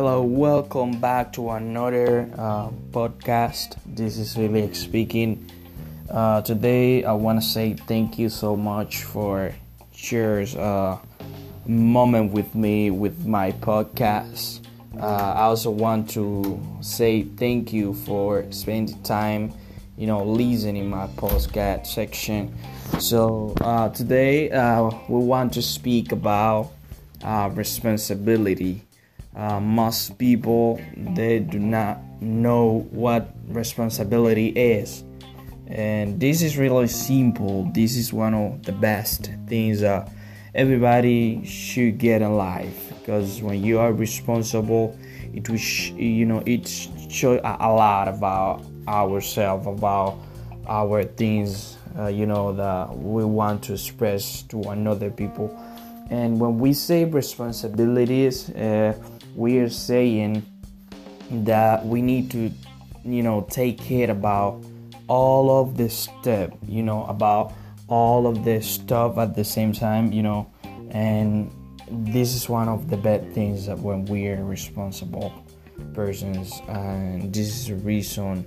Hello, welcome back to another uh, podcast. This is Felix speaking. Uh, today, I want to say thank you so much for shares a moment with me with my podcast. Uh, I also want to say thank you for spending time, you know, listening my podcast section. So uh, today, uh, we want to speak about uh, responsibility uh, most people they do not know what responsibility is. And this is really simple. This is one of the best things uh, everybody should get in life. Because when you are responsible it will sh- you know it show a lot about ourselves about our things uh, you know that we want to express to another people. And when we say responsibilities uh, we are saying that we need to you know take care about all of this stuff you know about all of this stuff at the same time you know and this is one of the bad things that when we are responsible persons and this is the reason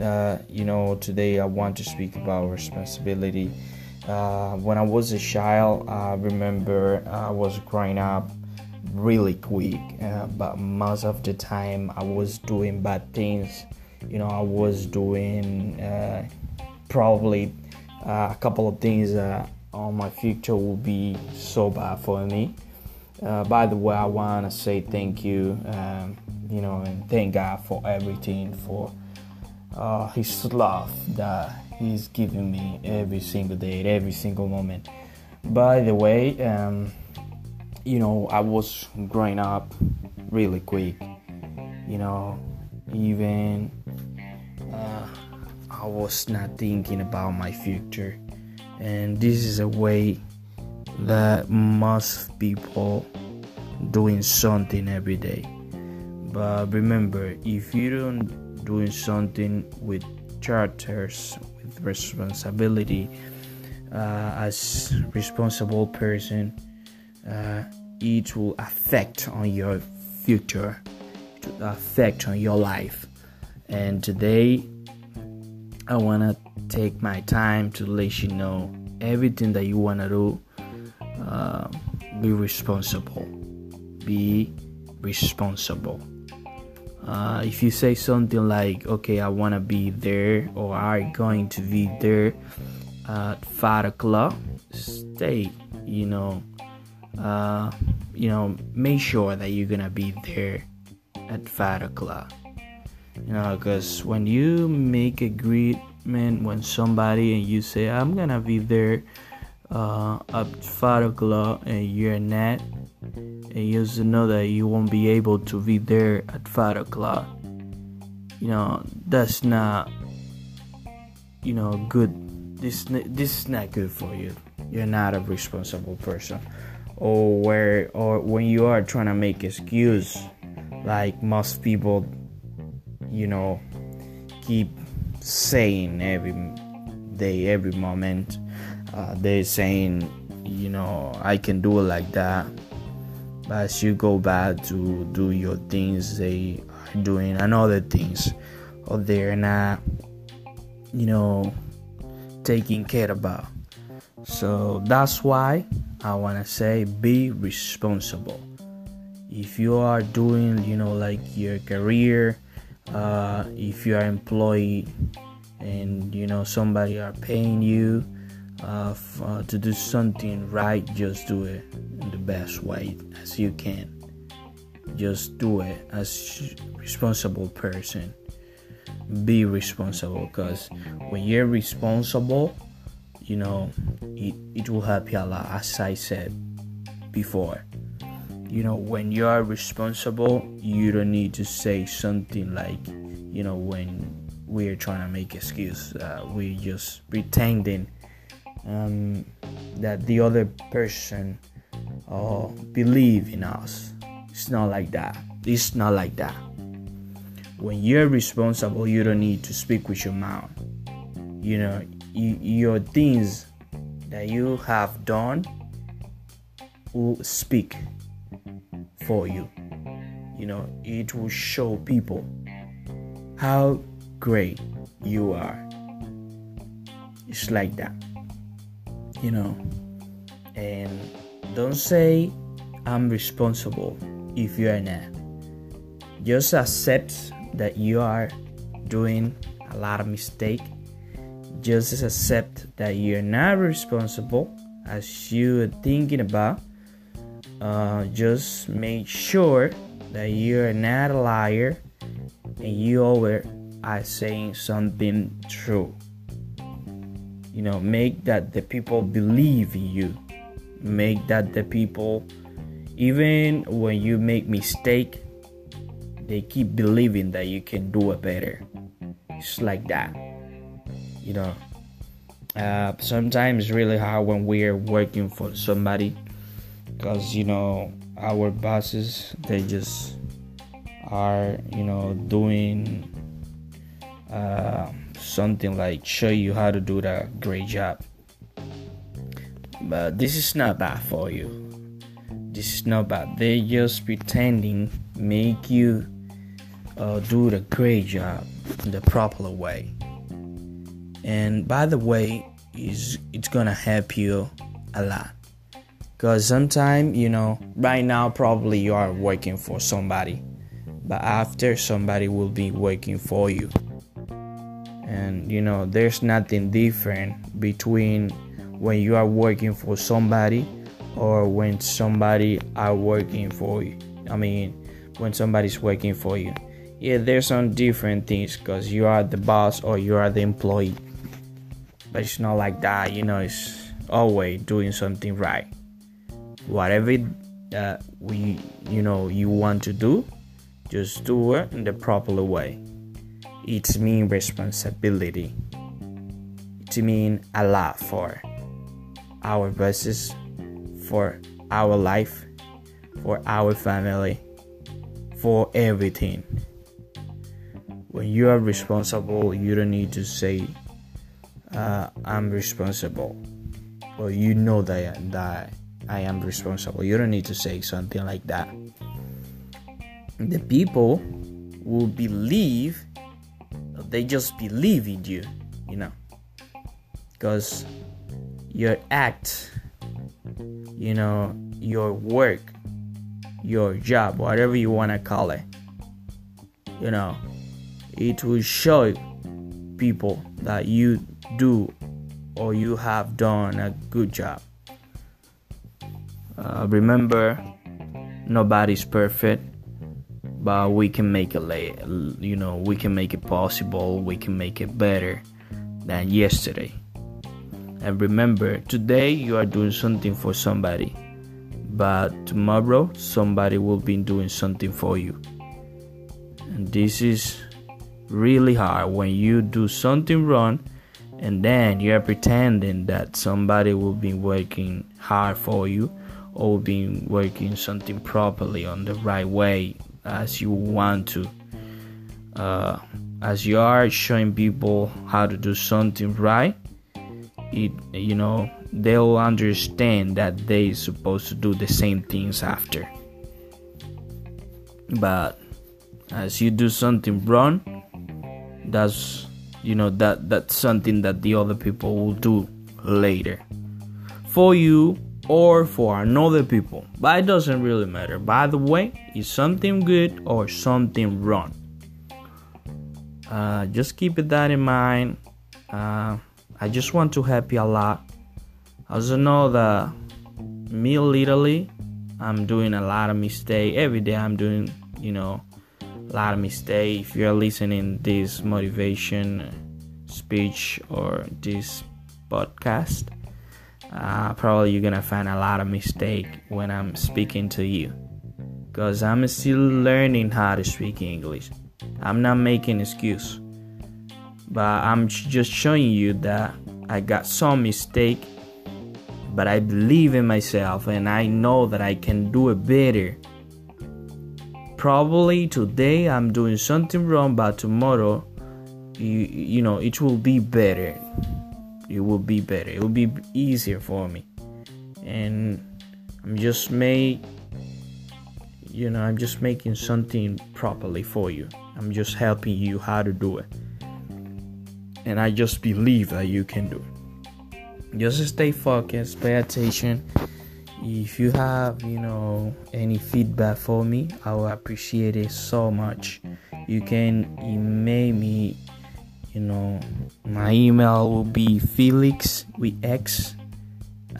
uh, you know today i want to speak about responsibility. Uh, when i was a child i remember i was growing up really quick uh, but most of the time i was doing bad things. You know i was doing uh, probably uh, a couple of things that on my future will be so bad for me. Uh, by the way i want to say thank you um, you know and thank god for everything for uh, his love that he's giving me every single day every single moment. By the way um, you know, I was growing up really quick. You know, even uh, I was not thinking about my future, and this is a way that most people doing something every day. But remember, if you don't doing something with charters, with responsibility, uh, as responsible person uh, it will affect on your future it will affect on your life. And today i want to take my time to let you know everything that you want to do uh, be responsible. Be responsible. Uh, if you say something like okay i want to be there or i'm going to be there at 5 o'clock stay you know uh, you know, make sure that you're gonna be there at five o'clock. You know, because when you make agreement with somebody and you say, I'm gonna be there uh, at five o'clock, and you're not, and you just know that you won't be able to be there at five o'clock, you know, that's not, you know, good. This this is not good for you. You're not a responsible person or where or when you are trying to make excuse like most people you know keep saying every day every moment uh, they're saying you know i can do it like that but as you go back to do your things they are doing another things or they're not you know taking care about so that's why I want to say be responsible. If you are doing, you know, like your career, uh, if you are employee and you know somebody are paying you uh, f- uh, to do something right, just do it in the best way as you can. Just do it as responsible person. Be responsible because when you're responsible you know it, it will help you a lot as i said before. You know when you are responsible you don't need to say something like you know when we're trying to make excuse uh, we just pretending um, that the other person uh, believe in us. It's not like that. It's not like that. When you're responsible you don't need to speak with your mouth. You know your things that you have done will speak for you you know, it will show people how great you are. It's like that, you know. And don't say I'm responsible if you are not. Just accept that you are doing a lot of mistake. Just accept that you're not responsible as you are thinking about. Uh, just make sure that you're not a liar and you always are saying something true. You know, make that the people believe in you. Make that the people, even when you make mistake, they keep believing that you can do it better. It's like that. You know, uh, sometimes really hard when we're working for somebody because you know our bosses they just are you know doing uh, something like show you how to do the great job. But this is not bad for you. This is not bad. They just pretending make you uh, do the great job the proper way and by the way is it's gonna help you a lot. Because sometimes you know right now probably you are working for somebody but after somebody will be working for you. And you know there's nothing different between when you are working for somebody or when somebody are working for you. I mean when somebody's working for you. Yeah there's some different things because you are the boss or you are the employee but it's not like that you know it's always doing something right whatever uh, we you know you want to do just do it in the proper way. It means responsibility. It means a lot for our business, for our life, for our family, for everything. When you are responsible, you don't need to say, uh, "I'm responsible," or you know that that I am responsible. You don't need to say something like that. The people will believe they just believe in you you know. Because your act you know your work your job whatever you want to call it you know it will show people that you do or you have done a good job. Uh, remember nobody's perfect but we can make it you know we can make it possible we can make it better than yesterday. And remember today you are doing something for somebody but tomorrow somebody will be doing something for you. And this is really hard when you do something wrong and then you are pretending that somebody will be working hard for you or be working something properly on the right way as you want to. Uh, as you are showing people how to do something right, it you know they'll understand that they supposed to do the same things after. But as you do something wrong, that's you know that that's something that the other people will do later for you or for another people. But it doesn't really matter. By the way, is something good or something wrong? Uh, just keep that in mind. Uh, I just want to help you a lot. I also know that me literally, I'm doing a lot of mistake every day. I'm doing, you know, lot of mistake. If you're listening this motivation speech or this podcast, uh, probably you're gonna find a lot of mistake when I'm speaking to you because I'm still learning how to speak English. I'm not making excuse, but I'm just showing you that I got some mistake, but I believe in myself and I know that I can do it better. Probably today I'm doing something wrong, but tomorrow, you you know, it will be better it will be better it will be easier for me and i'm just made you know, I'm just making something properly for you. I'm just helping you how to do it. And I just believe that you can do it. Just stay focused, pay attention. If you have, you know, any feedback for me, I will appreciate it so much. You can email me, you know, my email will be Felix with X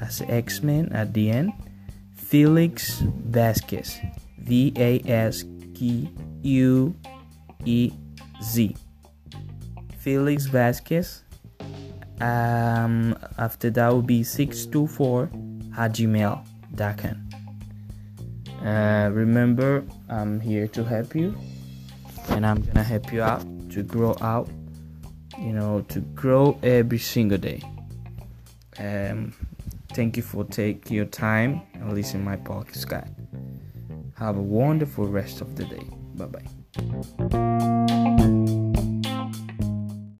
as X Men at the end. Felix Vasquez V A S Q U E Z. Felix Vasquez. Um, after that will be 624 at gmail.com. Uh, remember, I'm here to help you and I'm gonna help you out to grow out, you know, to grow every single day. Um, thank you for taking your time and listening my podcast. Have a wonderful rest of the day. Bye bye.